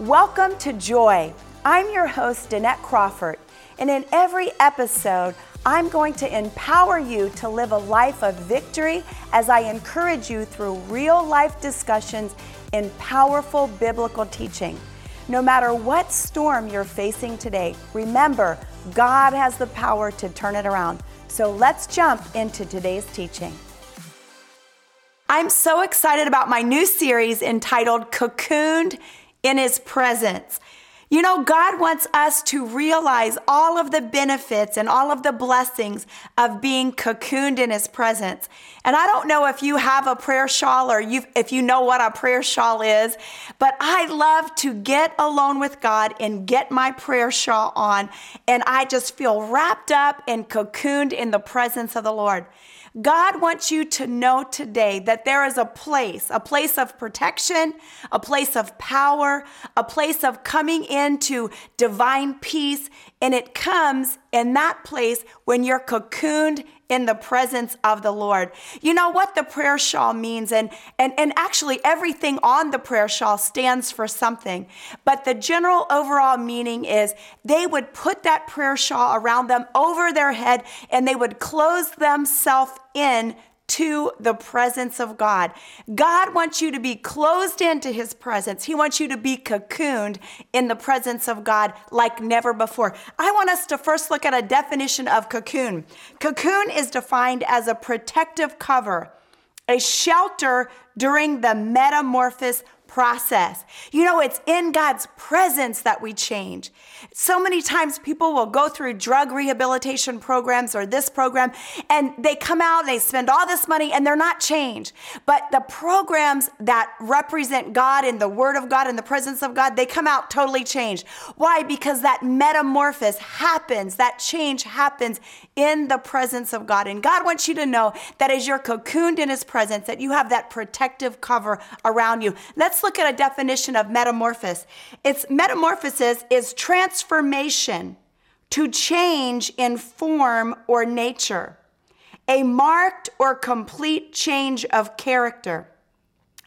Welcome to Joy. I'm your host, Danette Crawford, and in every episode, I'm going to empower you to live a life of victory as I encourage you through real life discussions in powerful biblical teaching. No matter what storm you're facing today, remember, God has the power to turn it around. So let's jump into today's teaching. I'm so excited about my new series entitled Cocooned in His Presence. You know, God wants us to realize all of the benefits and all of the blessings of being cocooned in His presence. And I don't know if you have a prayer shawl or you if you know what a prayer shawl is, but I love to get alone with God and get my prayer shawl on, and I just feel wrapped up and cocooned in the presence of the Lord. God wants you to know today that there is a place, a place of protection, a place of power, a place of coming into divine peace. And it comes in that place when you're cocooned in the presence of the Lord. You know what the prayer shawl means, and, and, and actually everything on the prayer shawl stands for something. But the general overall meaning is they would put that prayer shawl around them over their head and they would close themselves in to the presence of God. God wants you to be closed into his presence. He wants you to be cocooned in the presence of God like never before. I want us to first look at a definition of cocoon. Cocoon is defined as a protective cover, a shelter during the metamorphosis process. You know, it's in God's presence that we change. So many times people will go through drug rehabilitation programs or this program and they come out, they spend all this money and they're not changed. But the programs that represent God and the Word of God and the presence of God, they come out totally changed. Why? Because that metamorphosis happens, that change happens in the presence of God. And God wants you to know that as you're cocooned in His presence, that you have that protective cover around you. Let's let's look at a definition of metamorphosis. Its metamorphosis is transformation to change in form or nature, a marked or complete change of character,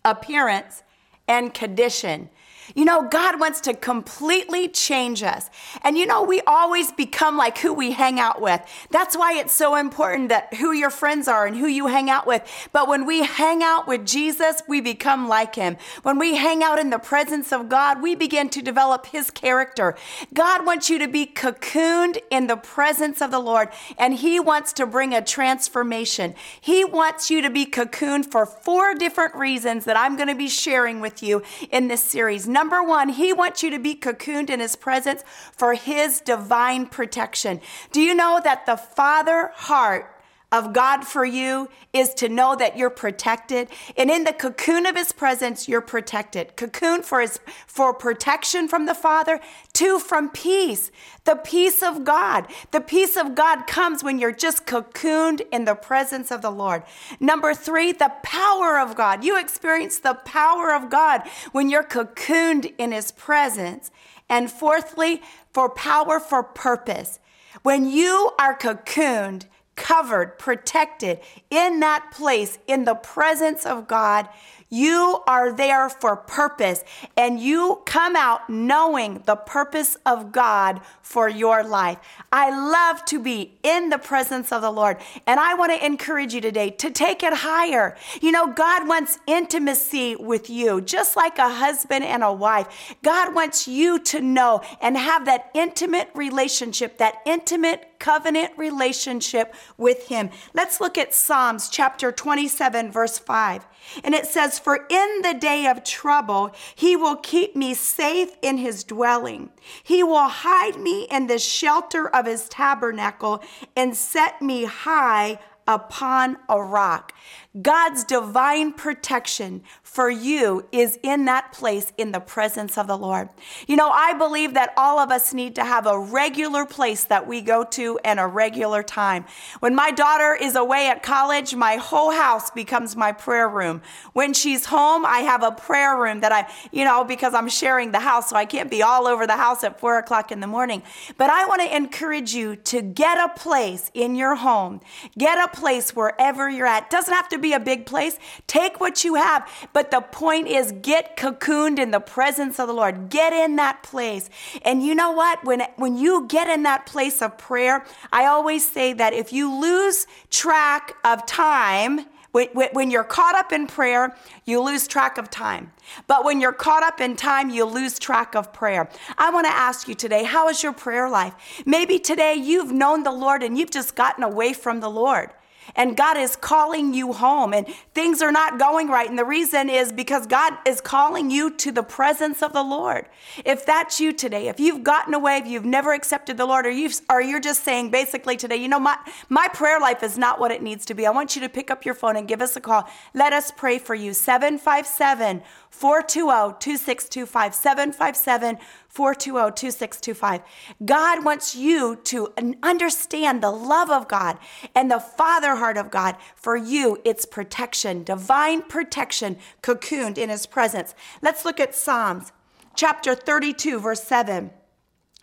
appearance, and condition. You know, God wants to completely change us. And you know, we always become like who we hang out with. That's why it's so important that who your friends are and who you hang out with. But when we hang out with Jesus, we become like him. When we hang out in the presence of God, we begin to develop his character. God wants you to be cocooned in the presence of the Lord, and he wants to bring a transformation. He wants you to be cocooned for four different reasons that I'm going to be sharing with you in this series. Number one, He wants you to be cocooned in His presence for His divine protection. Do you know that the Father heart of God for you is to know that you're protected. And in the cocoon of his presence, you're protected. Cocoon for his for protection from the Father, two from peace. The peace of God. The peace of God comes when you're just cocooned in the presence of the Lord. Number 3, the power of God. You experience the power of God when you're cocooned in his presence. And fourthly, for power for purpose. When you are cocooned, covered, protected in that place, in the presence of God. You are there for purpose, and you come out knowing the purpose of God for your life. I love to be in the presence of the Lord, and I want to encourage you today to take it higher. You know, God wants intimacy with you, just like a husband and a wife. God wants you to know and have that intimate relationship, that intimate covenant relationship with Him. Let's look at Psalms chapter 27, verse 5. And it says, For in the day of trouble, He will keep me safe in His dwelling. He will hide me in the shelter of His tabernacle and set me high upon a rock. God's divine protection for you is in that place in the presence of the Lord. You know, I believe that all of us need to have a regular place that we go to and a regular time. When my daughter is away at college, my whole house becomes my prayer room. When she's home, I have a prayer room that I, you know, because I'm sharing the house, so I can't be all over the house at four o'clock in the morning. But I want to encourage you to get a place in your home, get a place wherever you're at. Doesn't have to be a big place. Take what you have. But the point is get cocooned in the presence of the Lord. Get in that place. And you know what? When, when you get in that place of prayer, I always say that if you lose track of time, when, when, you're caught up in prayer, you lose track of time. But when you're caught up in time, you lose track of prayer. I want to ask you today, how is your prayer life? Maybe today you've known the Lord and you've just gotten away from the Lord and God is calling you home and things are not going right. And the reason is because God is calling you to the presence of the Lord. If that's you today, if you've gotten away, if you've never accepted the Lord, or you or you're just saying basically today, you know, my, my prayer life is not what it needs to be. I want you to pick up your phone and give us a call. Let us pray for you. 757 420 2625. 757 420 2625. God wants you to understand the love of God and the Father heart of God. For you, it's protection, divine protection, cocooned in His presence. Let's look at Psalms chapter 32, verse 7.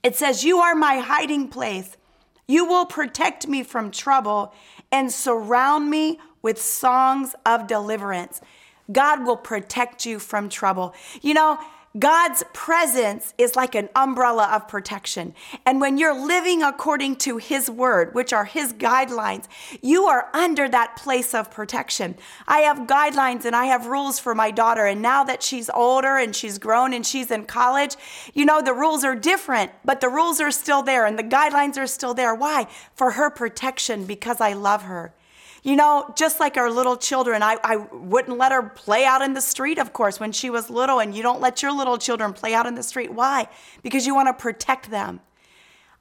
It says, You are my hiding place. You will protect me from trouble and surround me with songs of deliverance. God will protect you from trouble. You know, God's presence is like an umbrella of protection. And when you're living according to His word, which are His guidelines, you are under that place of protection. I have guidelines and I have rules for my daughter. And now that she's older and she's grown and she's in college, you know, the rules are different, but the rules are still there and the guidelines are still there. Why? For her protection, because I love her. You know, just like our little children, I, I wouldn't let her play out in the street, of course, when she was little, and you don't let your little children play out in the street. Why? Because you want to protect them.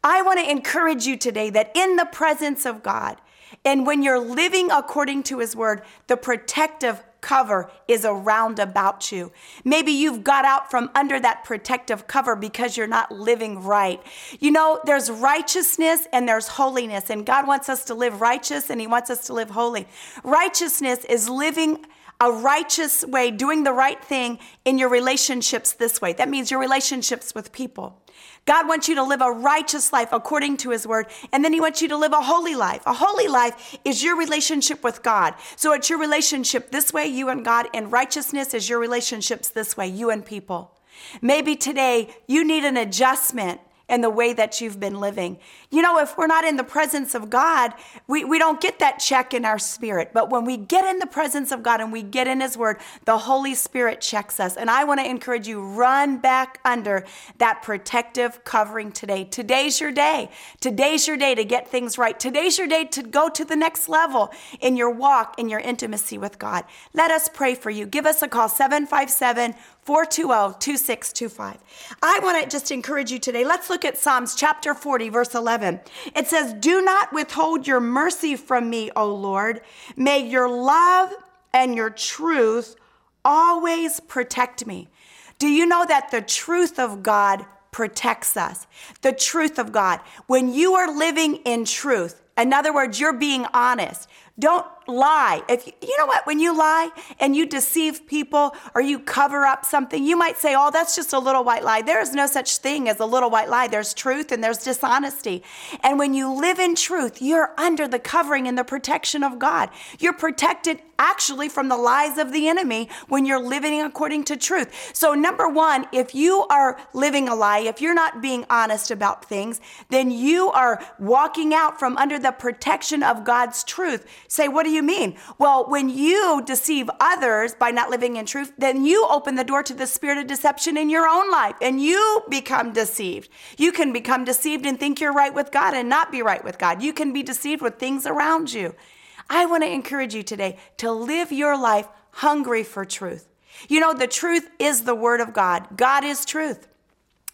I want to encourage you today that in the presence of God, and when you're living according to His word, the protective cover is around about you. Maybe you've got out from under that protective cover because you're not living right. You know, there's righteousness and there's holiness, and God wants us to live righteous and He wants us to live holy. Righteousness is living a righteous way, doing the right thing in your relationships this way. That means your relationships with people. God wants you to live a righteous life according to his word, and then he wants you to live a holy life. A holy life is your relationship with God. So it's your relationship this way, you and God, and righteousness is your relationships this way, you and people. Maybe today you need an adjustment and the way that you've been living. You know, if we're not in the presence of God, we, we don't get that check in our spirit. But when we get in the presence of God and we get in His Word, the Holy Spirit checks us. And I want to encourage you run back under that protective covering today. Today's your day. Today's your day to get things right. Today's your day to go to the next level in your walk, in your intimacy with God. Let us pray for you. Give us a call, 757 420 2625. I want to just encourage you today. Let's look at Psalms chapter 40, verse 11. It says, Do not withhold your mercy from me, O Lord. May your love and your truth always protect me. Do you know that the truth of God protects us? The truth of God. When you are living in truth, in other words, you're being honest. Don't lie. If you, you know what, when you lie and you deceive people or you cover up something, you might say, "Oh, that's just a little white lie." There is no such thing as a little white lie. There's truth and there's dishonesty. And when you live in truth, you're under the covering and the protection of God. You're protected actually from the lies of the enemy when you're living according to truth. So number 1, if you are living a lie, if you're not being honest about things, then you are walking out from under the protection of God's truth. Say, "What do you you mean? Well, when you deceive others by not living in truth, then you open the door to the spirit of deception in your own life and you become deceived. You can become deceived and think you're right with God and not be right with God. You can be deceived with things around you. I want to encourage you today to live your life hungry for truth. You know, the truth is the word of God. God is truth.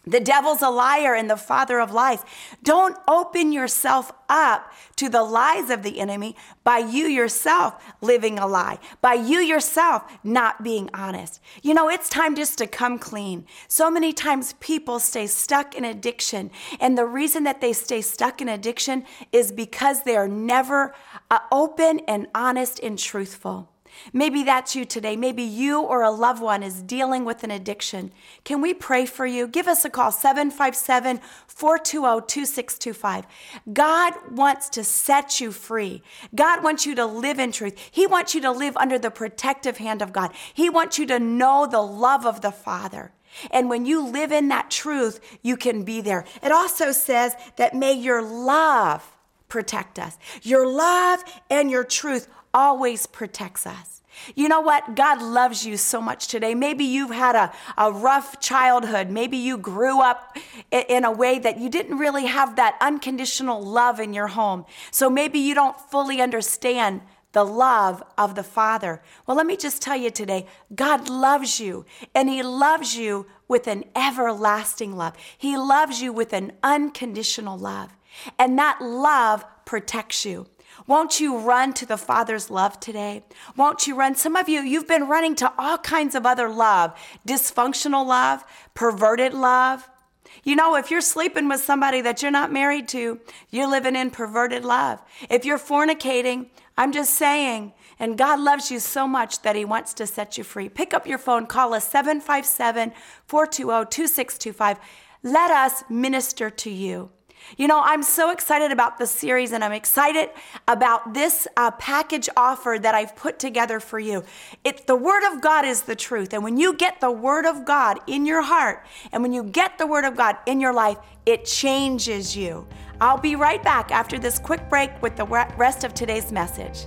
The devil's a liar and the father of lies. Don't open yourself up to the lies of the enemy by you yourself living a lie, by you yourself not being honest. You know, it's time just to come clean. So many times people stay stuck in addiction, and the reason that they stay stuck in addiction is because they are never uh, open and honest and truthful. Maybe that's you today. Maybe you or a loved one is dealing with an addiction. Can we pray for you? Give us a call 757 420 2625. God wants to set you free. God wants you to live in truth. He wants you to live under the protective hand of God. He wants you to know the love of the Father. And when you live in that truth, you can be there. It also says that may your love protect us. Your love and your truth always protects us. You know what? God loves you so much today. Maybe you've had a, a rough childhood. Maybe you grew up in a way that you didn't really have that unconditional love in your home. So maybe you don't fully understand the love of the Father. Well, let me just tell you today God loves you, and He loves you with an everlasting love. He loves you with an unconditional love, and that love protects you. Won't you run to the Father's love today? Won't you run? Some of you, you've been running to all kinds of other love dysfunctional love, perverted love. You know, if you're sleeping with somebody that you're not married to, you're living in perverted love. If you're fornicating, I'm just saying, and God loves you so much that He wants to set you free. Pick up your phone, call us 757 420 2625. Let us minister to you. You know, I'm so excited about this series and I'm excited about this uh, package offer that I've put together for you. It, the Word of God is the truth. And when you get the Word of God in your heart and when you get the Word of God in your life, it changes you. I'll be right back after this quick break with the rest of today's message.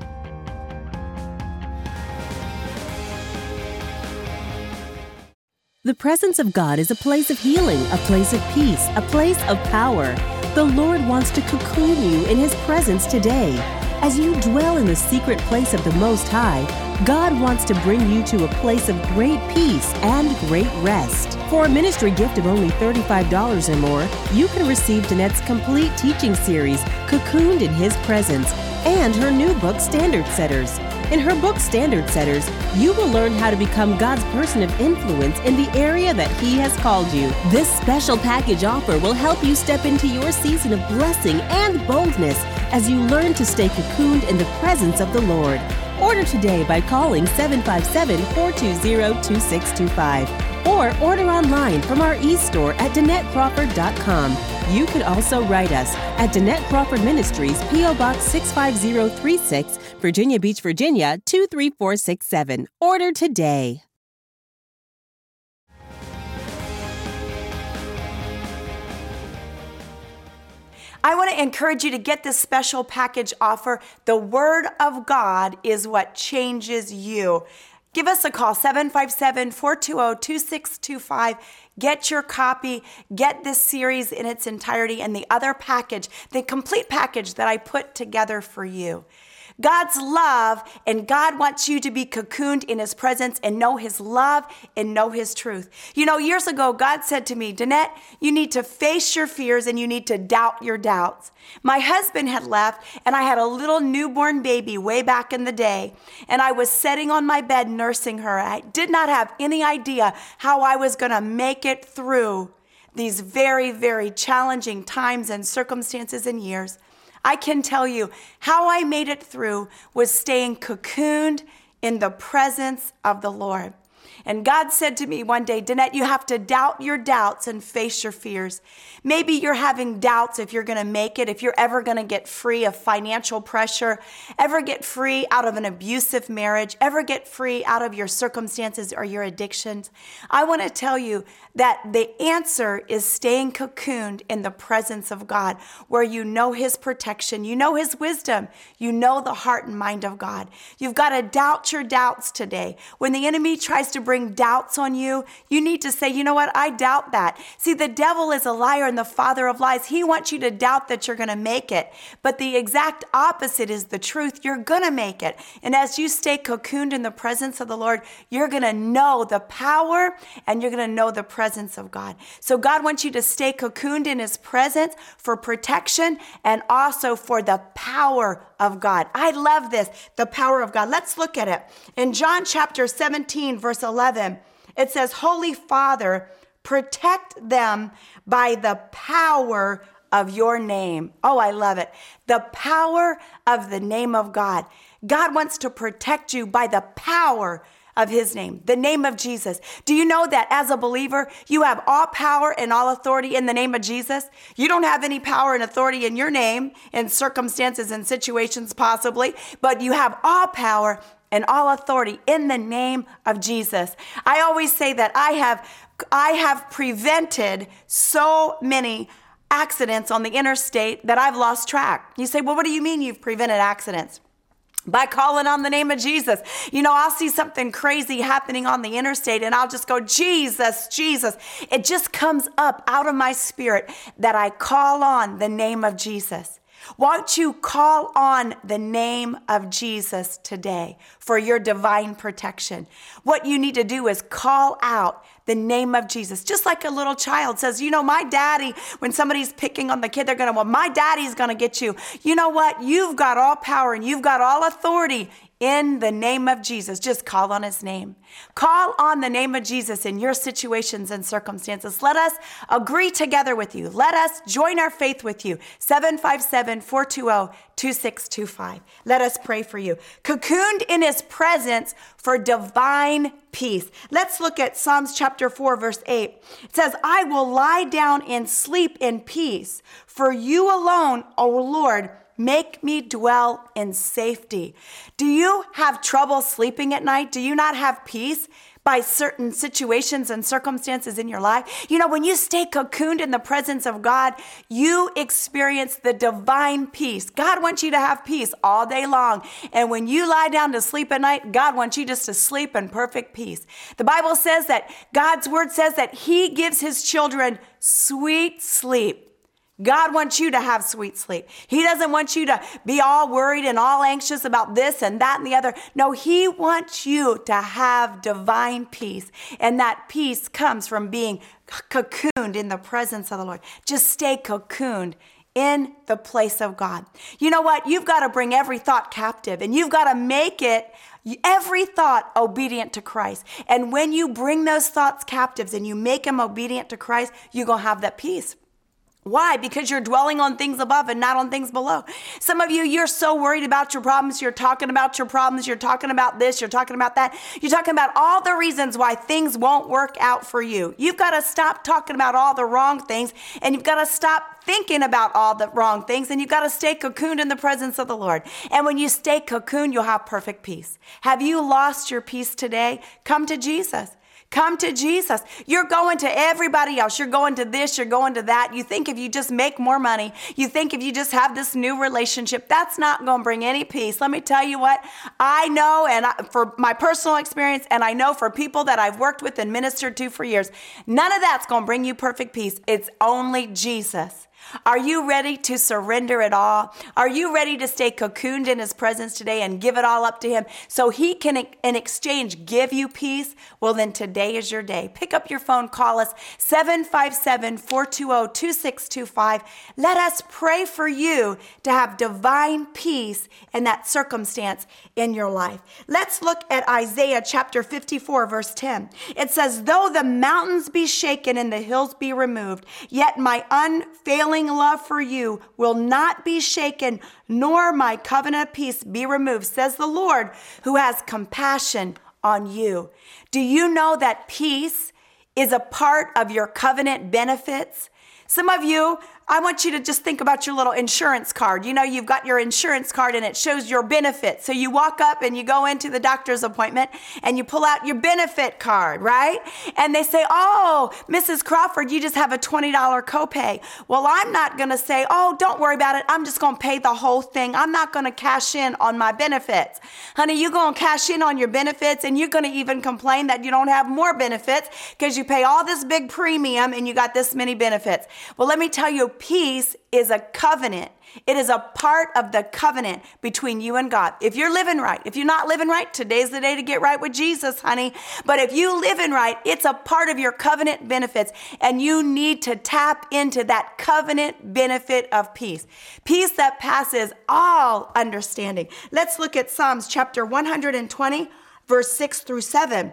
The presence of God is a place of healing, a place of peace, a place of power. The Lord wants to cocoon you in His presence today. As you dwell in the secret place of the Most High, God wants to bring you to a place of great peace and great rest. For a ministry gift of only $35 or more, you can receive Danette's complete teaching series, Cocooned in His Presence, and her new book, Standard Setters. In her book, Standard Setters, you will learn how to become God's person of influence in the area that He has called you. This special package offer will help you step into your season of blessing and boldness as you learn to stay cocooned in the presence of the Lord. Order today by calling 757 420 2625 or order online from our e store at DanetteCrawford.com. You can also write us at Danette Crawford Ministries, P.O. Box 65036, Virginia Beach, Virginia 23467. Order today. I want to encourage you to get this special package offer. The Word of God is what changes you. Give us a call, 757 420 2625. Get your copy, get this series in its entirety and the other package, the complete package that I put together for you. God's love, and God wants you to be cocooned in His presence and know His love and know His truth. You know, years ago, God said to me, Danette, you need to face your fears and you need to doubt your doubts. My husband had left, and I had a little newborn baby way back in the day, and I was sitting on my bed nursing her. I did not have any idea how I was going to make it through these very, very challenging times and circumstances and years. I can tell you how I made it through was staying cocooned in the presence of the Lord. And God said to me one day, Danette, you have to doubt your doubts and face your fears. Maybe you're having doubts if you're going to make it, if you're ever going to get free of financial pressure, ever get free out of an abusive marriage, ever get free out of your circumstances or your addictions. I want to tell you that the answer is staying cocooned in the presence of God, where you know His protection, you know His wisdom, you know the heart and mind of God. You've got to doubt your doubts today. When the enemy tries to bring doubts on you, you need to say, you know what? I doubt that. See, the devil is a liar and the father of lies. He wants you to doubt that you're going to make it. But the exact opposite is the truth. You're going to make it. And as you stay cocooned in the presence of the Lord, you're going to know the power and you're going to know the presence of God. So God wants you to stay cocooned in his presence for protection and also for the power of God. I love this, the power of God. Let's look at it. In John chapter 17, verse 11, it says, Holy Father, protect them by the power of your name. Oh, I love it. The power of the name of God. God wants to protect you by the power of his name, the name of Jesus. Do you know that as a believer, you have all power and all authority in the name of Jesus? You don't have any power and authority in your name, in circumstances and situations possibly, but you have all power and all authority in the name of Jesus. I always say that I have I have prevented so many accidents on the interstate that I've lost track. You say, "Well, what do you mean you've prevented accidents?" By calling on the name of Jesus. You know, I'll see something crazy happening on the interstate and I'll just go, Jesus, Jesus. It just comes up out of my spirit that I call on the name of Jesus. Won't you call on the name of Jesus today for your divine protection? What you need to do is call out the name of Jesus. Just like a little child says, you know, my daddy, when somebody's picking on the kid, they're going to, well, my daddy's going to get you. You know what? You've got all power and you've got all authority in the name of Jesus. Just call on his name. Call on the name of Jesus in your situations and circumstances. Let us agree together with you. Let us join our faith with you. 757 420 2625. Let us pray for you. Cocooned in his presence for divine peace. Let's look at Psalms chapter 4, verse 8. It says, I will lie down and sleep in peace, for you alone, O Lord, Make me dwell in safety. Do you have trouble sleeping at night? Do you not have peace? by certain situations and circumstances in your life. You know, when you stay cocooned in the presence of God, you experience the divine peace. God wants you to have peace all day long. And when you lie down to sleep at night, God wants you just to sleep in perfect peace. The Bible says that God's word says that He gives His children sweet sleep. God wants you to have sweet sleep. He doesn't want you to be all worried and all anxious about this and that and the other. No, He wants you to have divine peace. And that peace comes from being cocooned in the presence of the Lord. Just stay cocooned in the place of God. You know what? You've got to bring every thought captive and you've got to make it every thought obedient to Christ. And when you bring those thoughts captives and you make them obedient to Christ, you're going to have that peace. Why? Because you're dwelling on things above and not on things below. Some of you, you're so worried about your problems. You're talking about your problems. You're talking about this. You're talking about that. You're talking about all the reasons why things won't work out for you. You've got to stop talking about all the wrong things and you've got to stop thinking about all the wrong things and you've got to stay cocooned in the presence of the Lord. And when you stay cocooned, you'll have perfect peace. Have you lost your peace today? Come to Jesus. Come to Jesus. You're going to everybody else. You're going to this, you're going to that. You think if you just make more money, you think if you just have this new relationship, that's not going to bring any peace. Let me tell you what, I know, and I, for my personal experience, and I know for people that I've worked with and ministered to for years, none of that's going to bring you perfect peace. It's only Jesus. Are you ready to surrender it all? Are you ready to stay cocooned in His presence today and give it all up to Him so He can, in exchange, give you peace? Well, then today is your day. Pick up your phone, call us 757 420 2625. Let us pray for you to have divine peace in that circumstance in your life. Let's look at Isaiah chapter 54, verse 10. It says, Though the mountains be shaken and the hills be removed, yet my unfailing love for you will not be shaken, nor my covenant of peace be removed, says the Lord, who has compassion on you. Do you know that peace is a part of your covenant benefits? Some of you I want you to just think about your little insurance card. You know, you've got your insurance card and it shows your benefit. So you walk up and you go into the doctor's appointment and you pull out your benefit card, right? And they say, Oh, Mrs. Crawford, you just have a $20 copay. Well, I'm not going to say, Oh, don't worry about it. I'm just going to pay the whole thing. I'm not going to cash in on my benefits. Honey, you're going to cash in on your benefits and you're going to even complain that you don't have more benefits because you pay all this big premium and you got this many benefits. Well, let me tell you, peace is a covenant. It is a part of the covenant between you and God. If you're living right, if you're not living right, today's the day to get right with Jesus, honey. But if you living right, it's a part of your covenant benefits and you need to tap into that covenant benefit of peace. Peace that passes all understanding. Let's look at Psalms chapter 120 verse 6 through 7.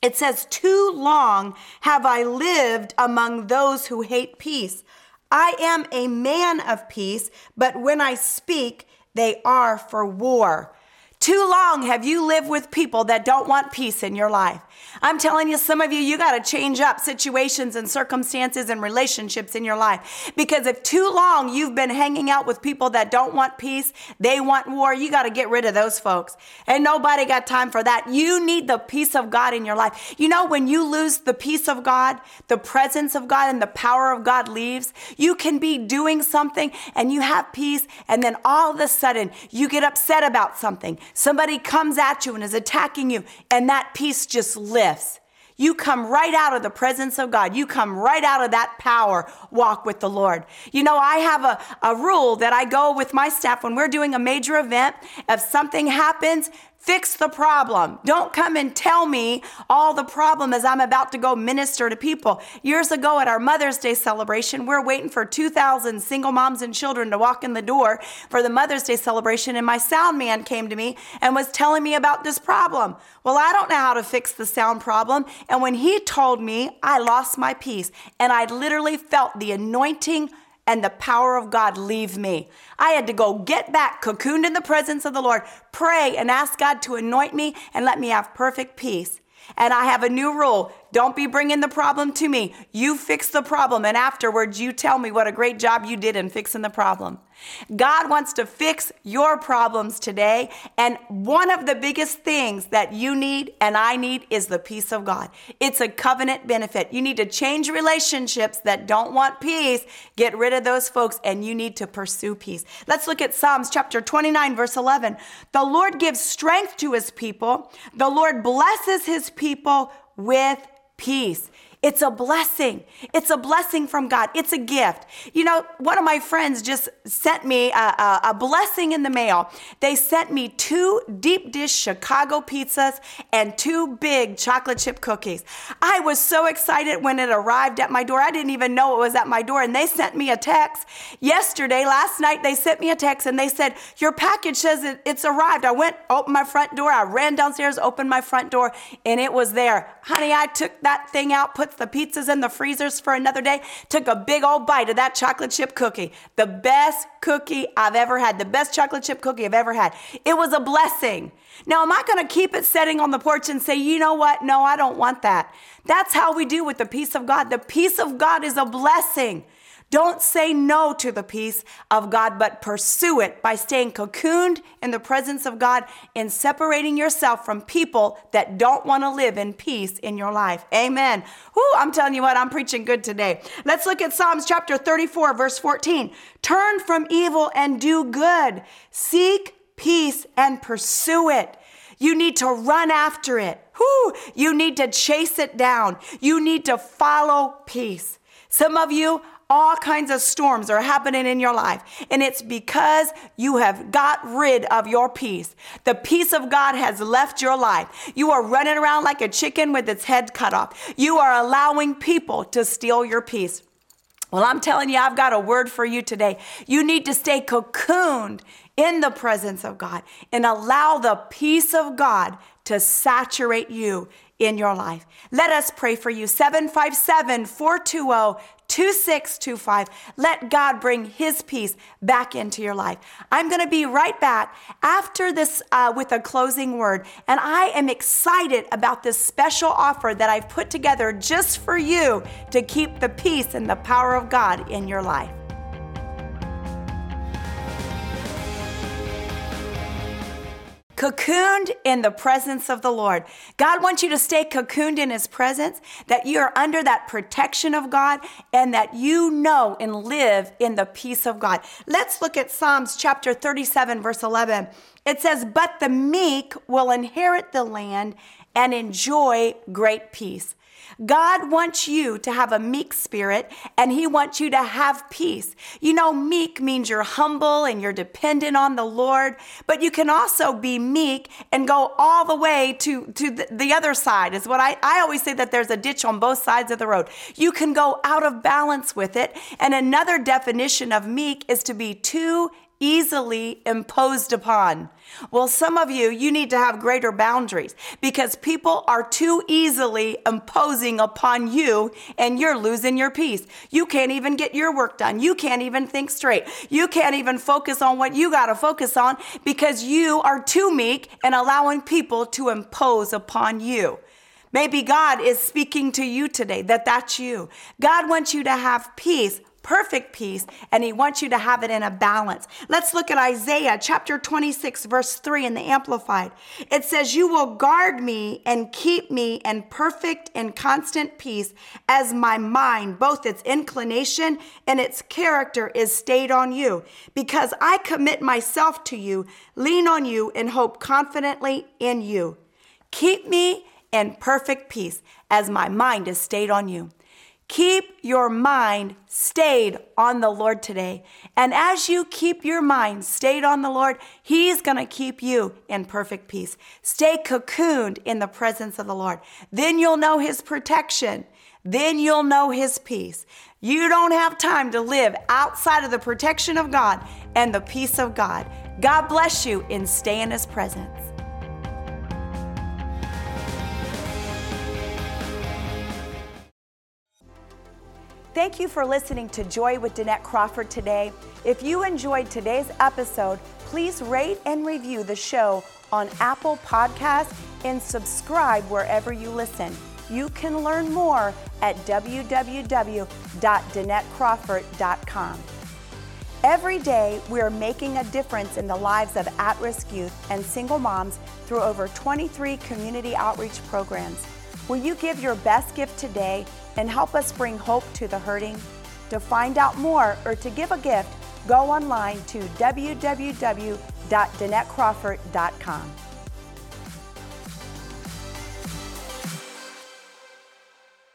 It says, Too long have I lived among those who hate peace I am a man of peace, but when I speak, they are for war. Too long have you lived with people that don't want peace in your life. I'm telling you, some of you, you got to change up situations and circumstances and relationships in your life. Because if too long you've been hanging out with people that don't want peace, they want war, you got to get rid of those folks. And nobody got time for that. You need the peace of God in your life. You know, when you lose the peace of God, the presence of God, and the power of God leaves, you can be doing something and you have peace, and then all of a sudden you get upset about something. Somebody comes at you and is attacking you, and that peace just lifts. You come right out of the presence of God. You come right out of that power walk with the Lord. You know, I have a, a rule that I go with my staff when we're doing a major event. If something happens, Fix the problem. Don't come and tell me all the problem as I'm about to go minister to people. Years ago at our Mother's Day celebration, we're waiting for 2,000 single moms and children to walk in the door for the Mother's Day celebration, and my sound man came to me and was telling me about this problem. Well, I don't know how to fix the sound problem. And when he told me, I lost my peace, and I literally felt the anointing and the power of God leave me. I had to go get back, cocooned in the presence of the Lord, pray and ask God to anoint me and let me have perfect peace. And I have a new rule. Don't be bringing the problem to me. You fix the problem, and afterwards, you tell me what a great job you did in fixing the problem. God wants to fix your problems today. And one of the biggest things that you need and I need is the peace of God. It's a covenant benefit. You need to change relationships that don't want peace, get rid of those folks, and you need to pursue peace. Let's look at Psalms chapter 29, verse 11. The Lord gives strength to his people, the Lord blesses his people with peace. It's a blessing. It's a blessing from God. It's a gift. You know, one of my friends just sent me a, a, a, blessing in the mail. They sent me two deep dish Chicago pizzas and two big chocolate chip cookies. I was so excited when it arrived at my door. I didn't even know it was at my door. And they sent me a text yesterday, last night, they sent me a text and they said, Your package says it, it's arrived. I went, opened my front door. I ran downstairs, opened my front door, and it was there. Honey, I took that thing out, put the pizzas in the freezers for another day, took a big old bite of that chocolate chip cookie. The best cookie I've ever had, the best chocolate chip cookie I've ever had. It was a blessing. Now, am I going to keep it sitting on the porch and say, you know what? No, I don't want that. That's how we do with the peace of God. The peace of God is a blessing. Don't say no to the peace of God, but pursue it by staying cocooned in the presence of God and separating yourself from people that don't want to live in peace in your life. Amen. Whoo, I'm telling you what, I'm preaching good today. Let's look at Psalms chapter 34, verse 14. Turn from evil and do good. Seek peace and pursue it. You need to run after it. Whoo, you need to chase it down. You need to follow peace. Some of you all kinds of storms are happening in your life. And it's because you have got rid of your peace. The peace of God has left your life. You are running around like a chicken with its head cut off. You are allowing people to steal your peace. Well, I'm telling you, I've got a word for you today. You need to stay cocooned in the presence of God and allow the peace of God to saturate you in your life. Let us pray for you. 757 420 2625. Let God bring His peace back into your life. I'm going to be right back after this uh, with a closing word. And I am excited about this special offer that I've put together just for you to keep the peace and the power of God in your life. Cocooned in the presence of the Lord. God wants you to stay cocooned in His presence, that you are under that protection of God, and that you know and live in the peace of God. Let's look at Psalms chapter 37, verse 11. It says, But the meek will inherit the land and enjoy great peace. God wants you to have a meek spirit and He wants you to have peace. You know, meek means you're humble and you're dependent on the Lord, but you can also be meek and go all the way to, to the, the other side, is what I, I always say that there's a ditch on both sides of the road. You can go out of balance with it. And another definition of meek is to be too easily imposed upon. Well, some of you, you need to have greater boundaries because people are too easily imposing upon you and you're losing your peace. You can't even get your work done. You can't even think straight. You can't even focus on what you got to focus on because you are too meek and allowing people to impose upon you. Maybe God is speaking to you today that that's you. God wants you to have peace perfect peace, and He wants you to have it in a balance. Let's look at Isaiah chapter 26, verse 3 in the Amplified. It says, You will guard me and keep me in perfect and constant peace as my mind, both its inclination and its character, is stayed on you, because I commit myself to you, lean on you, and hope confidently in you. Keep me in perfect peace as my mind is stayed on you. Keep your mind stayed on the Lord today. And as you keep your mind stayed on the Lord, He's going to keep you in perfect peace. Stay cocooned in the presence of the Lord. Then you'll know His protection. Then you'll know His peace. You don't have time to live outside of the protection of God and the peace of God. God bless you in stay in His presence. Thank you for listening to Joy with Danette Crawford today. If you enjoyed today's episode, please rate and review the show on Apple Podcasts and subscribe wherever you listen. You can learn more at www.danettecrawford.com. Every day, we are making a difference in the lives of at risk youth and single moms through over 23 community outreach programs. Will you give your best gift today and help us bring hope to the hurting? To find out more or to give a gift, go online to www.danettecrawford.com.